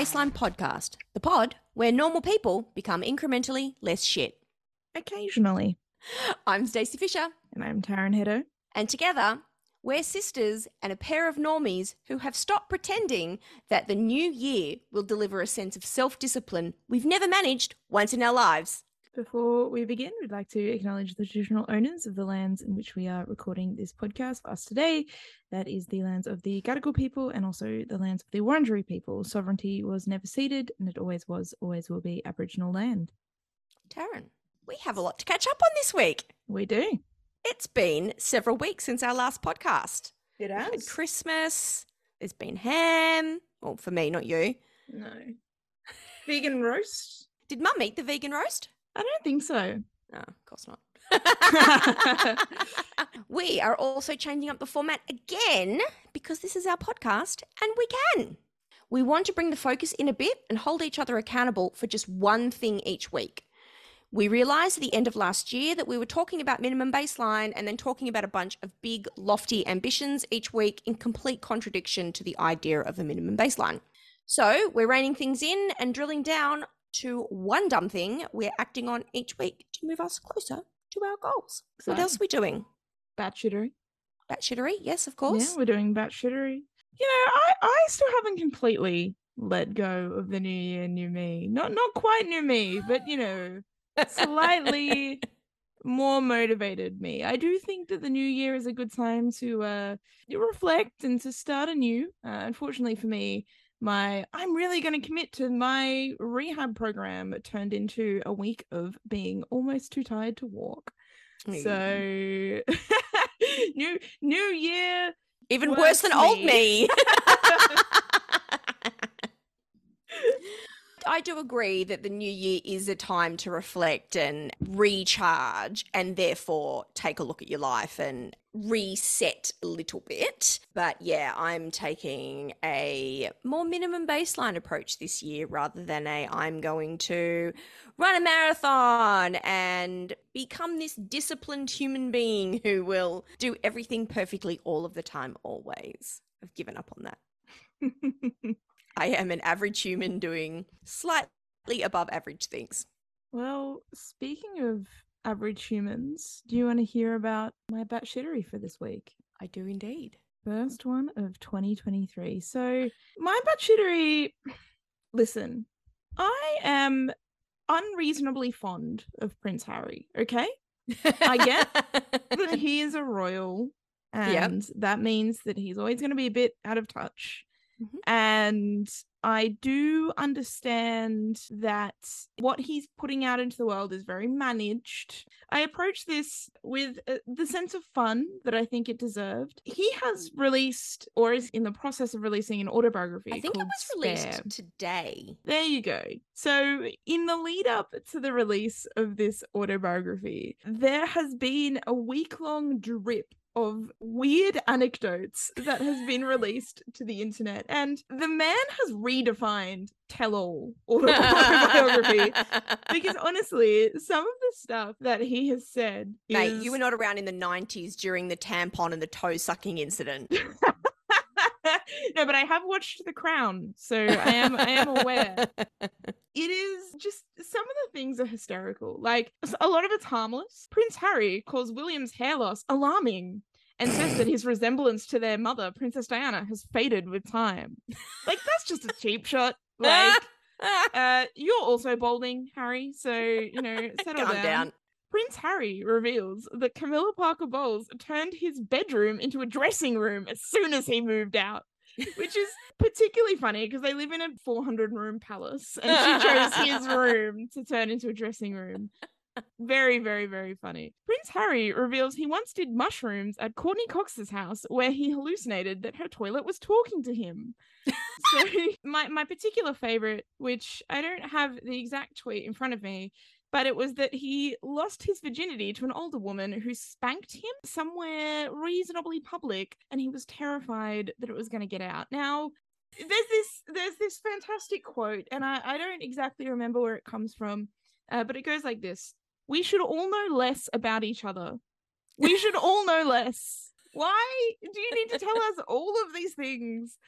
Baseline Podcast, the pod where normal people become incrementally less shit. Occasionally. I'm Stacey Fisher, And I'm Taryn Heddo. and together we're sisters and a pair of normies who have stopped pretending that the new year will deliver a sense of self discipline we've never managed once in our lives. Before we begin, we'd like to acknowledge the traditional owners of the lands in which we are recording this podcast for us today. That is the lands of the Gadigal people and also the lands of the Wurundjeri people. Sovereignty was never ceded and it always was, always will be Aboriginal land. Taryn, we have a lot to catch up on this week. We do. It's been several weeks since our last podcast. It had Christmas, there's been ham. Well, for me, not you. No. Vegan roast? Did mum eat the vegan roast? I don't think so. No, of course not. we are also changing up the format again because this is our podcast and we can. We want to bring the focus in a bit and hold each other accountable for just one thing each week. We realised at the end of last year that we were talking about minimum baseline and then talking about a bunch of big, lofty ambitions each week in complete contradiction to the idea of a minimum baseline. So we're reining things in and drilling down to one dumb thing we're acting on each week to move us closer to our goals. What else are we doing? Batshittery. Batshittery? Yes, of course. Yeah, we're doing batshittery. You know, I, I still haven't completely let go of the new year, new me. Not not quite new me, but you know, slightly more motivated me. I do think that the new year is a good time to uh reflect and to start anew. Uh, unfortunately for me, my I'm really going to commit to my rehab program turned into a week of being almost too tired to walk. Mm. So new new year. Even worse than old me. me. I do agree that the new year is a time to reflect and recharge and therefore take a look at your life and reset a little bit. But yeah, I'm taking a more minimum baseline approach this year rather than a I'm going to run a marathon and become this disciplined human being who will do everything perfectly all of the time, always. I've given up on that. I am an average human doing slightly above average things. well, speaking of average humans, do you want to hear about my batshittery for this week? I do indeed. First one of 2023. So my batshittery. Listen, I am unreasonably fond of Prince Harry. Okay, I get that he is a royal, Yep. and that means that he's always going to be a bit out of touch. Mhm. And I do understand that what he's putting out into the world is very managed. I approach this with uh, the sense of fun that I think it deserved. He has released, or is in the process of releasing, an autobiography. I think it was released Spare. today. There you go. So, in the lead up to the release of this autobiography, there has been a week long drip of weird anecdotes that has been released to the internet. And the man has redefined tell all autobiography. Because honestly, some of the stuff that he has said Mate, is... you were not around in the 90s during the tampon and the toe sucking incident. no, but I have watched The Crown, so I am I am aware. it is just some of the things are hysterical. Like a lot of it's harmless. Prince Harry calls William's hair loss alarming and says that his resemblance to their mother, Princess Diana, has faded with time. Like that's just a cheap shot. Like uh you're also balding, Harry, so you know, settle down. down. Prince Harry reveals that Camilla Parker Bowles turned his bedroom into a dressing room as soon as he moved out, which is particularly funny because they live in a 400 room palace and she chose his room to turn into a dressing room. Very, very, very funny. Prince Harry reveals he once did mushrooms at Courteney Cox's house where he hallucinated that her toilet was talking to him. so my, my particular favorite, which I don't have the exact tweet in front of me, but it was that he lost his virginity to an older woman who spanked him somewhere reasonably public and he was terrified that it was going to get out. Now there's this there's this fantastic quote and i, I don't exactly remember where it comes from uh, but it goes like this we should all know less about each other. We should all know less why do you need to tell us all of these things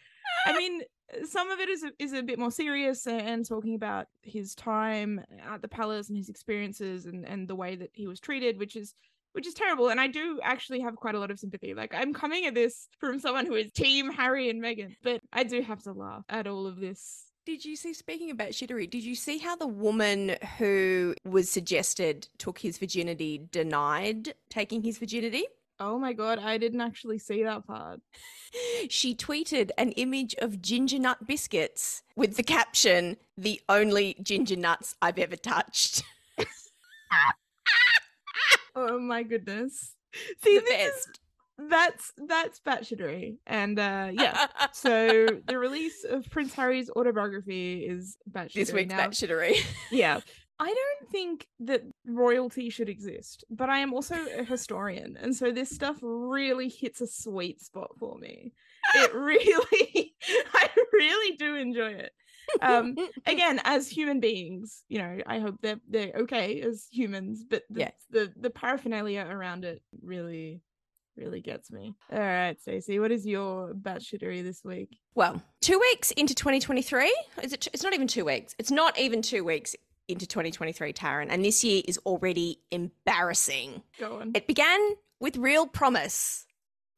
i mean uh, some of it is a, is a bit more serious and talking about his time at the palace and his experiences and and the way that he was treated, which is which is terrible. And I do actually have quite a lot of sympathy. Like I'm coming at this from someone who is team Harry and Meghan, but I do have to laugh at all of this. Did you see, speaking about shittery, did you see how the woman who was suggested took his virginity denied taking his virginity? Oh my god, I didn't actually see that part. She tweeted an image of ginger nut biscuits with the caption, the only ginger nuts I've ever touched. oh my goodness. See, the this is- best. that's that's batshittery. And uh yeah. So the release of Prince Harry's autobiography is batshittery. this week's now. batshittery. Yeah. I don't think that royalty should exist, but I am also a historian. And so this stuff really hits a sweet spot for me. It really, I really do enjoy it. Um, Again, as human beings, you know, I hope they're, they're okay as humans, but the, Yes. the, the paraphernalia around it really, really gets me. All right, Stacey, what is your batshittery this week? Well, two weeks into 2023. Is it? It's not even two weeks. It's not even two weeks into 2023, Taryn. And this year is already embarrassing. Go on. It began with real promise.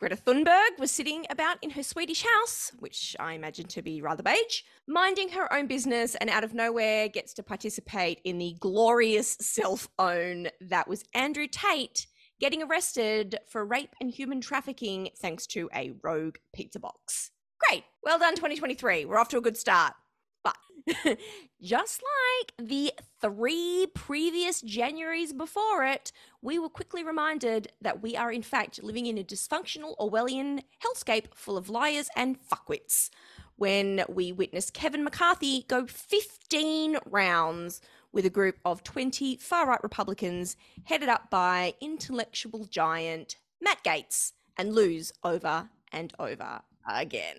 Greta Thunberg was sitting about in her Swedish house, which I imagine to be rather beige, minding her own business, and out of nowhere gets to participate in the glorious self own that was Andrew Tate getting arrested for rape and human trafficking thanks to a rogue pizza box. Great. Well done, 2023. We're off to a good start. But just like the three previous Januaries before it, we were quickly reminded that we are in fact living in a dysfunctional Orwellian hellscape full of liars and fuckwits. When we witnessed Kevin McCarthy go 15 rounds with a group of 20 far right Republicans headed up by intellectual giant Matt Gaetz and lose over and over again.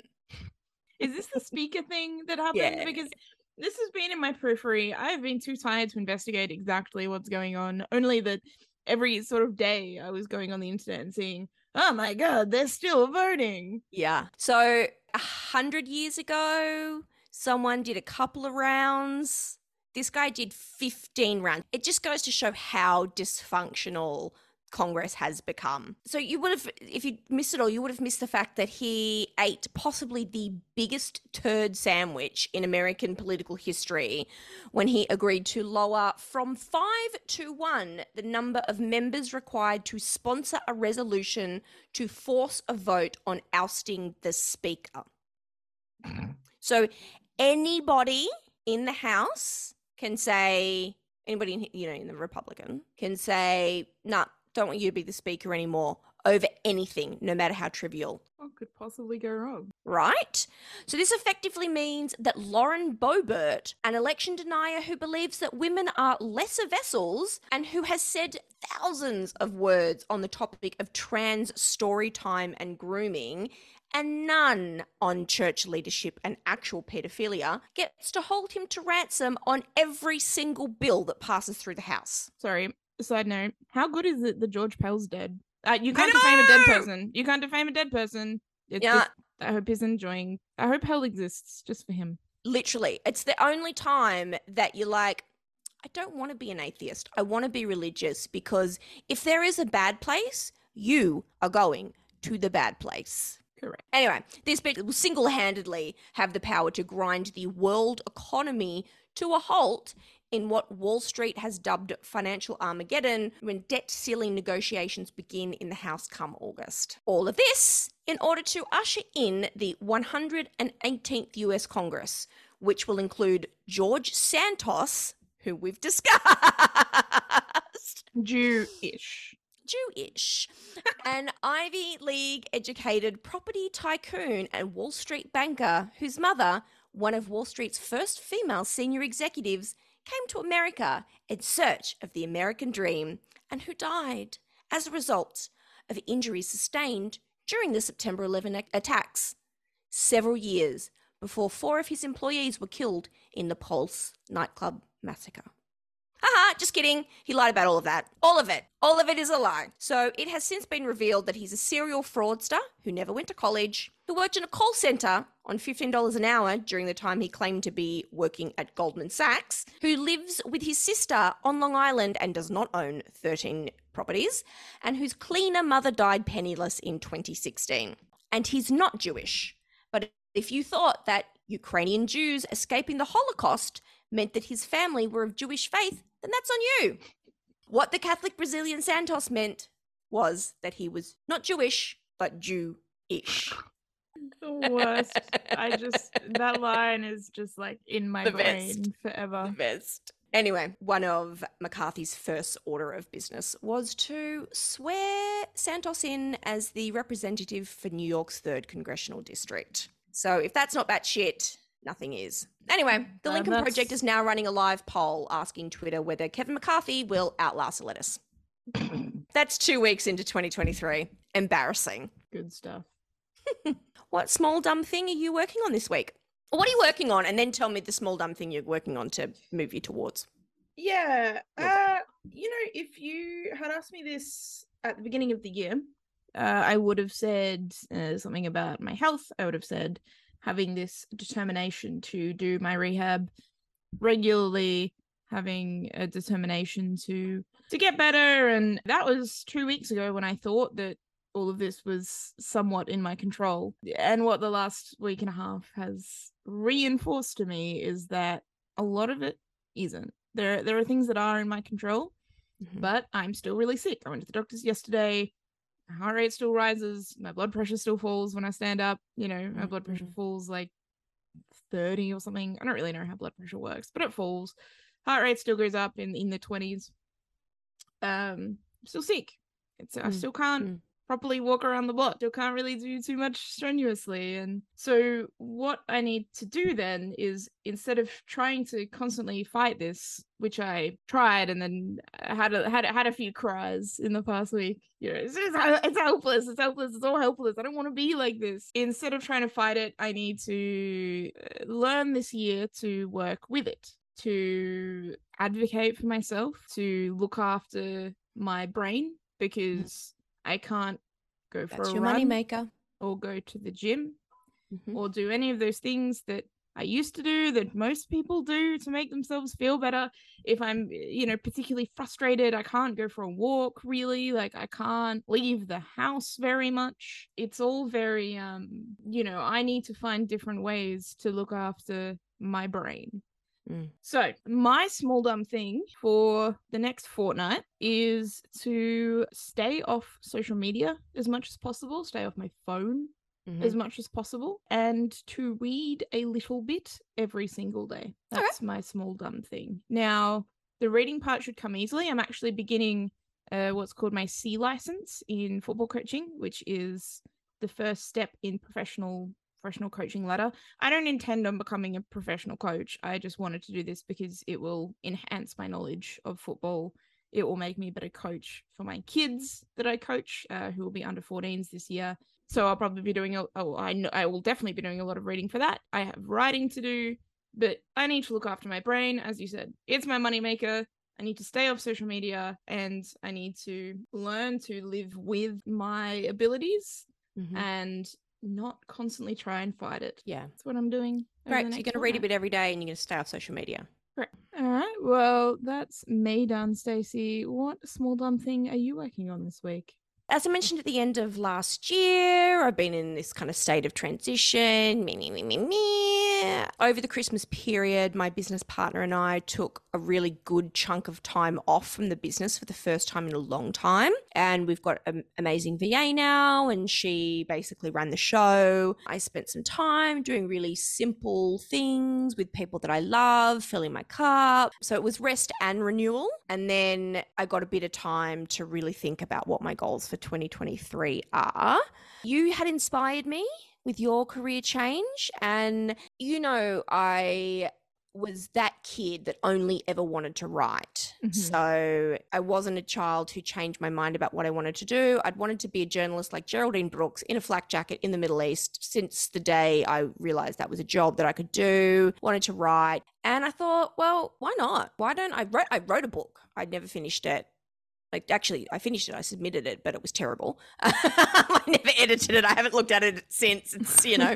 Is this the speaker thing that happened? Yeah. Because this has been in my periphery. I've been too tired to investigate exactly what's going on. Only that every sort of day I was going on the internet and seeing, oh my god, they're still voting. Yeah. So a hundred years ago, someone did a couple of rounds. This guy did 15 rounds. It just goes to show how dysfunctional Congress has become. So you would have, if you missed it all, you would have missed the fact that he ate possibly the biggest turd sandwich in American political history when he agreed to lower from five to one the number of members required to sponsor a resolution to force a vote on ousting the speaker. Mm-hmm. So anybody in the House can say, anybody in, you know in the Republican can say, "Nah, don't want you to be the speaker anymore." Over anything, no matter how trivial What could possibly go wrong? right? So this effectively means that Lauren Boebert, an election denier who believes that women are lesser vessels and who has said thousands of words on the topic of trans story time and grooming and none on church leadership and actual pedophilia, gets to hold him to ransom on every single bill that passes through the house. Sorry. Side note: How good is it that George Pell's dead? Uh, you can't defame a dead person. You can't defame a dead person. It's Yeah. just- I hope he's enjoying. I hope hell exists just for him. literally it's the only time that you're like i don't want to be an atheist i want to be religious because if there is a bad place you are going to the bad place Correct. anyway this bit will single-handedly have the power to grind the world economy to a halt in what Wall Street has dubbed financial Armageddon when debt ceiling negotiations begin in the House come August. All of this in order to usher in the 118th US Congress, which will include George Santos, who we've discussed, Jew-ish. Jewish, an Ivy League educated property tycoon and Wall Street banker whose mother, one of Wall Street's first female senior executives, came to America in search of the American dream and who died as a result of injuries sustained during the September 11 attacks, several years before four of his employees were killed in the Pulse nightclub massacre. Haha, just kidding. He lied about all of that. All of it. All of it is a lie. So it has since been revealed that he's a serial fraudster who never went to college, who worked in a call center on $15 an hour during the time he claimed to be working at Goldman Sachs, who lives with his sister on Long Island and does not own 13 properties, and whose cleaner mother died penniless in 2016. And he's not Jewish. But if you thought that Ukrainian Jews escaping the Holocaust meant that his family were of Jewish faith, then that's on you. What the Catholic Brazilian Santos meant was that he was not Jewish, but Jew-ish. The worst. I just that line is just like in my The brain best. forever. The best. Anyway, one of McCarthy's first order of business was to swear Santos in as the representative for New York's 3rd Congressional District. So if that's not batshit, nothing is. Anyway, the Lincoln Project is now running a live poll asking Twitter whether Kevin McCarthy will outlast the lettuce. That's two weeks into 2023. Embarrassing. Good stuff. What small dumb thing are you working on this week? Or what are you working on? And then tell me the small dumb thing you're working on to move you towards. Yeah. Uh, you know, if you had asked me this at the beginning of the year, uh, I would have said uh, something about my health. I would have said having this determination to do my rehab regularly, having a determination to to get better, and that was two weeks ago when I thought that all of this was somewhat in my control. And what the last week and a half has reinforced to me is that a lot of it isn't. There there are things that are in my control, Mhm. but I'm still really sick. I went to the doctor's yesterday. My heart rate still rises. My blood pressure still falls when I stand up. You know, my blood pressure Mhm. falls like 30 or something. I don't really know how blood pressure works, but it falls. Heart rate still goes up in in the 20s. Um, I'm still sick. It's I Mm, still can't mm. Properly walk around the block. Still can't really do too much strenuously. And so what I need to do then is instead of trying to constantly fight this, which I tried and then had a had a- had a few cries in the past week. You know, it's, it's, it's helpless. It's helpless. It's all helpless. I don't want to be like this. Instead of trying to fight it, I need to uh, learn this year to work with it, to advocate for myself, to look after my brain because I can't go for That's a your run moneymaker. or go to the gym Mhm. or do any of those things that I used to do that most people do to make themselves feel better. If I'm, you know, particularly frustrated, I can't go for a walk really. Like I can't leave the house very much. It's all very um, you know, I need to find different ways to look after my brain. Mm. So, my small dumb thing for the next fortnight is to stay off social media as much as possible, stay off my phone Mhm. as much as possible, and to read a little bit every single day. Okay. That's my small dumb thing. Now, the reading part should come easily. I'm actually beginning uh, what's called my C license in football coaching, which is the first step in professional professional coaching ladder. I don't intend on becoming a professional coach. I just wanted to do this because it will enhance my knowledge of football. It will make me a better coach for my kids that I coach, uh, who will be under 14s this year. So I'll probably be doing. A, oh, I know I will definitely be doing a lot of reading for that. I have writing to do, but I need to look after my brain, as you said. It's my moneymaker. I need to stay off social media, and I need to learn to live with my abilities Mhm. and not constantly try and fight it. Yeah. That's what I'm doing. Great. So you're going to read a bit every day and you're going to stay off social media. All right. Well, that's me done, Stacey. What small dumb thing are you working on this week? As I mentioned at the end of last year, I've been in this kind of state of transition. Me, me, me, me, me. Over the Christmas period, my business partner and I took a really good chunk of time off from the business for the first time in a long time. And we've got an amazing VA now, and she basically ran the show. I spent some time doing really simple things with people that I love, filling my cup. So it was rest and renewal. And then I got a bit of time to really think about what my goals for 2023 are. You had inspired me with your career change. And, you know, I was that kid that only ever wanted to write. Mhm. So I wasn't a child who changed my mind about what I wanted to do. I'd wanted to be a journalist like Geraldine Brooks in a flak jacket in the Middle East since the day I realized that was a job that I could do. Wanted to write. And I thought, well, why not? Why don't I wrote I wrote a book. I'd never finished it. Like actually I finished it. I submitted it, but it was terrible. I never edited it. I haven't looked at it since. It's, you know,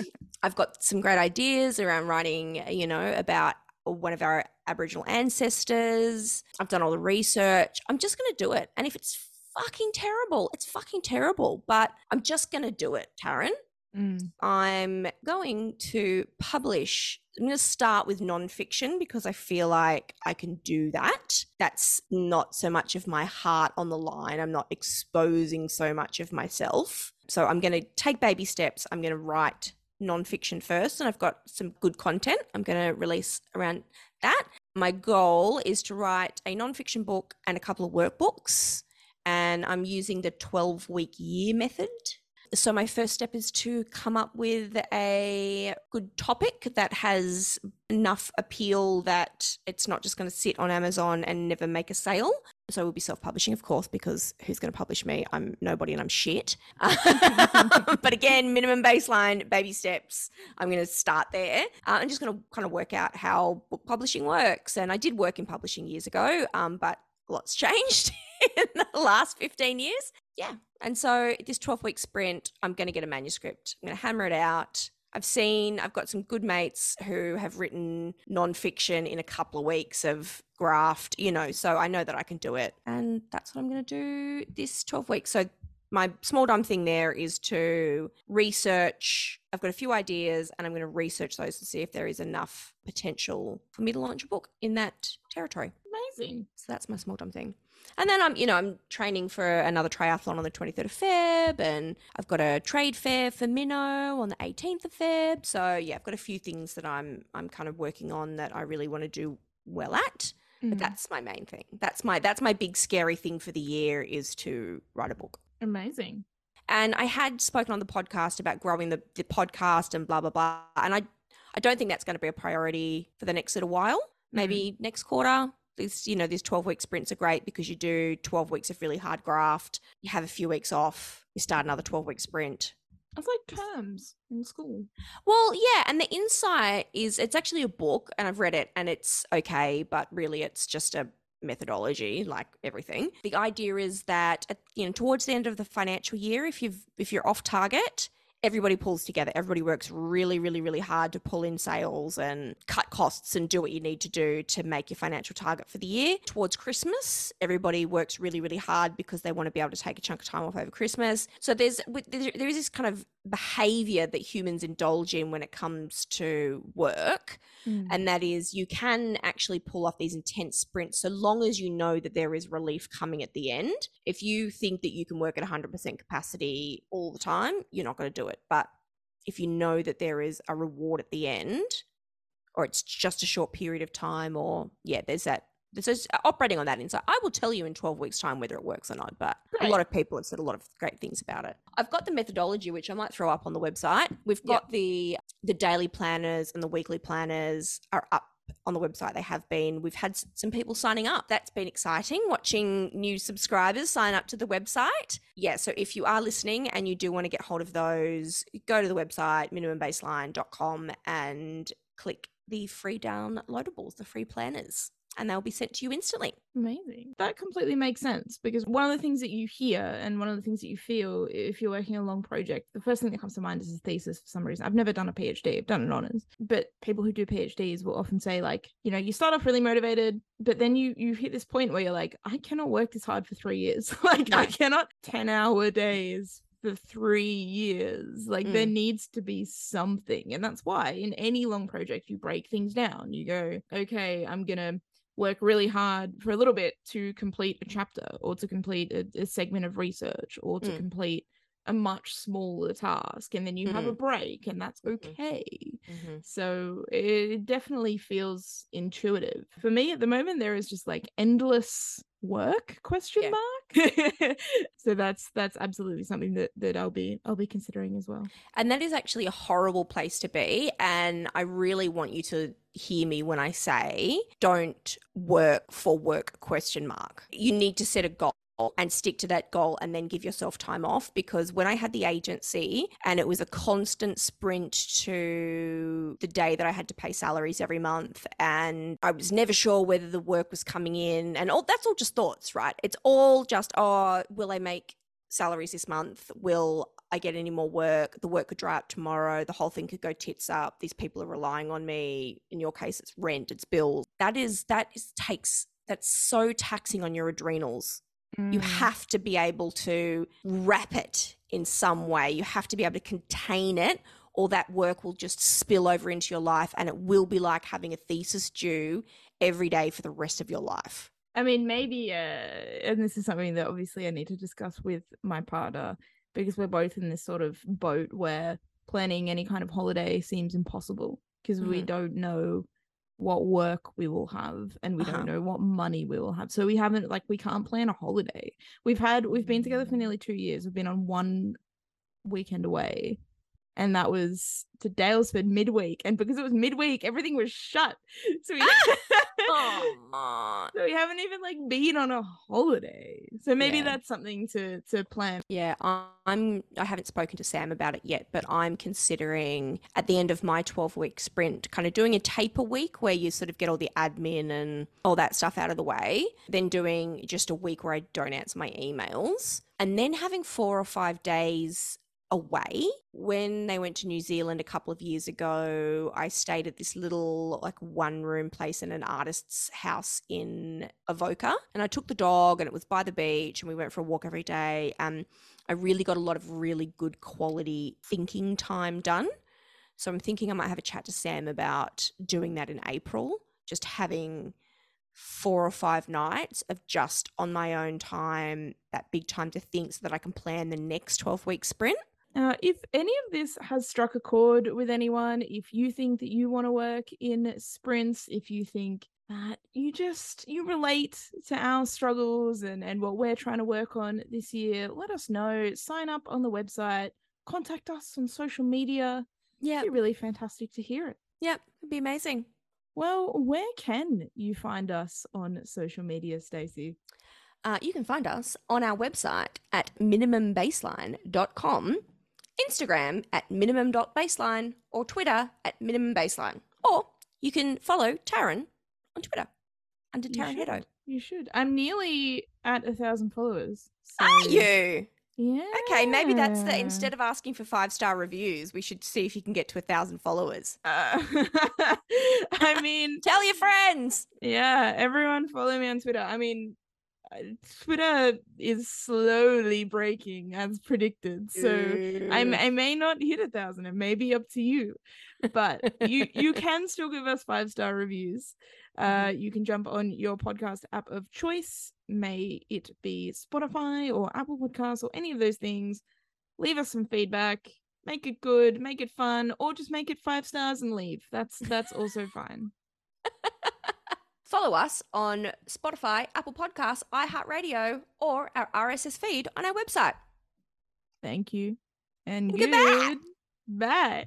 I've got some great ideas around writing, you know, about one of our Aboriginal ancestors. I've done all the research. I'm just going to do it. And if it's fucking terrible, it's fucking terrible, but I'm just going to do it, Taryn. Mm. I'm going to publish. I'm going to start with nonfiction because I feel like I can do that. That's not so much of my heart on the line. I'm not exposing so much of myself. So I'm going to take baby steps. I'm going to write nonfiction first, and I've got some good content I'm going to release around that. My goal is to write a nonfiction book and a couple of workbooks, and I'm using the 12 week year method. So, my first step is to come up with a good topic that has enough appeal that it's not just going to sit on Amazon and never make a sale. So, we'll be self publishing, of course, because who's going to publish me? I'm nobody and I'm shit. but again, minimum baseline, baby steps. I'm going to start there. Uh, I'm just going to kind of work out how book publishing works. And I did work in publishing years ago, um, but lots changed in the last 15 years. Yeah. And so this 12 week sprint, I'm going to get a manuscript. I'm going to hammer it out. I've seen, I've got some good mates who have written nonfiction in a couple of weeks of graft, you know, so I know that I can do it. And that's what I'm going to do this 12 weeks. So my small dumb thing there is to research. I've got a few ideas and I'm going to research those to see if there is enough potential for me to launch a book in that territory. Amazing. So that's my small dumb thing. And then I'm, you know, I'm training for another triathlon on the 23rd of Feb, and I've got a trade fair for Minnow on the 18th of Feb. So yeah, I've got a few things that I'm I'm kind of working on that I really want to do well at. But Mhm. that's my main thing. That's my that's my big scary thing for the year is to write a book. amazing. And I had spoken on the podcast about growing the, the podcast and blah blah blah. And I I don't think that's going to be a priority for the next little while. Maybe next quarter. These, you know, these 12 week sprints are great because you do 12 weeks of really hard graft. You have a few weeks off. You start another 12 week sprint. It's like terms in school. Well, yeah, and the insight is it's actually a book, and I've read it, and it's okay, but really it's just a methodology, like everything. The idea is that at, you know towards the end of the financial year, if you've if you're off target, everybody pulls together. Everybody works really, really, really hard to pull in sales and cut costs and do what you need to do to make your financial target for the year. Towards Christmas, everybody works really, really hard because they want to be able to take a chunk of time off over Christmas. So there's there is this kind of behavior that humans indulge in when it comes to work Mm. and that is you can actually pull off these intense sprints so long as you know that there is relief coming at the end. If you think that you can work at 100% capacity all the time, you're not going to do it. But if you know that there is a reward at the end, or it's just a short period of time, or yeah, there's that. There's there's uh, operating on that insight. I will tell you in 12 weeks' time whether it works or not, but a lot of people have said a lot of great things about it. I've got the methodology, which I might throw up on the website. We've Yep. got the the daily planners and the weekly planners are up on the website. They have been. We've had some people signing up. That's been exciting. Watching new subscribers sign up to the website. Yeah. So if you are listening and you do want to get hold of those, go to the website minimumbaseline.com and click the free downloadables, the free planners, and they'll be sent to you instantly. Amazing. That completely makes sense because one of the things that you hear and one of the things that you feel if you're working a long project, the first thing that comes to mind is a thesis for some reason. I've never done a PhD, I've done an honors, but people who do PhDs will often say like, you know, you start off really motivated, but then you you hit this point where you're like, I cannot work this hard for 3 years. like I cannot 10 hour days for 3 years. Like there mm. needs to be something. And that's why in any long project you break things down. You go, okay, I'm going to work really hard for a little bit to complete a chapter or to complete a, a segment of research or to Mm. complete a much smaller task and then you have a break and that's Mhm. okay Mm-hmm. so it definitely feels intuitive for me at the moment there is just like endless work question Yeah. mark so that's that's absolutely something that that i'll be i'll be considering as well And that is actually a horrible place to be. And I really want you to hear me when I say don't work for work question mark. You need to set a goal and stick to that goal and then give yourself time off because when I had the agency and it was a constant sprint to the day that I had to pay salaries every month and I was never sure whether the work was coming in and all that's all just thoughts, right? It's all just oh, will I make salaries this month? Will I get any more work? The work could dry up tomorrow. The whole thing could go tits up. These people are relying on me. In your case, it's rent, it's bills. That is that is takes that's so taxing on your adrenals. You Mm. have to be able to wrap it in some way. You have to be able to contain it, or that work will just spill over into your life and it will be like having a thesis due every day for the rest of your life. I mean, maybe, uh, and this is something that obviously I need to discuss with my partner because we're both in this sort of boat where planning any kind of holiday seems impossible because we Mhm. don't know what work we will have and we Uh-huh. don't know what money we will have. So we haven't, like, we can't plan a holiday. We've had, we've been together for nearly two years. We've been on one weekend away. And that was to Daylesford midweek. And because it was midweek, everything was shut. So we Oh, so we haven't even like been on a holiday. So maybe Yeah. that's something to to plan. Yeah, I'm. I haven't spoken to Sam about it yet, but I'm considering at the end of my 12 week sprint, kind of doing a taper week where you sort of get all the admin and all that stuff out of the way, then doing just a week where I don't answer my emails, and then having four or five days away. When they went to New Zealand a couple of years ago, I stayed at this little like one room place in an artist's house in Avoca, and I took the dog, and it was by the beach, and we went for a walk every day. And I really got a lot of really good quality thinking time done. So I'm thinking I might have a chat to Sam about doing that in April, just having four or five nights of just on my own time, that big time to think so that I can plan the next 12 week sprint. Uh, if any of this has struck a chord with anyone, if you think that you want to work in sprints, if you think that you just you relate to our struggles and and what we're trying to work on this year, let us know. Sign up on the website, contact us on social media. Yeah. It'd be really fantastic to hear it. Yep. It'd be amazing. Well, where can you find us on social media, Stacey? Uh, you can find us on our website at minimumbaseline.com, Instagram at minimum.baseline, or Twitter at minimum baseline. Or you can follow Taryn on Twitter under Taryn Hedo. You should. I'm nearly at a thousand followers. So, Are you? Yeah. Okay, maybe that's the instead of asking for five star reviews, we should see if you can get to a thousand followers. Uh, I mean, Tell your friends. yeah, everyone follow me on Twitter. I mean, Twitter is slowly breaking as predicted. So I may not hit a thousand. It may be up to you, but you you can still give us five star reviews. Uh, you can jump on your podcast app of choice. May it be Spotify or Apple Podcasts or any of those things. Leave us some feedback. Make it good. Make it fun, or just make it five stars and leave. That's that's also fine. Follow us on Spotify, Apple Podcasts, iHeartRadio, or our RSS feed on our website. Thank you, and Goodbye. good. Bye.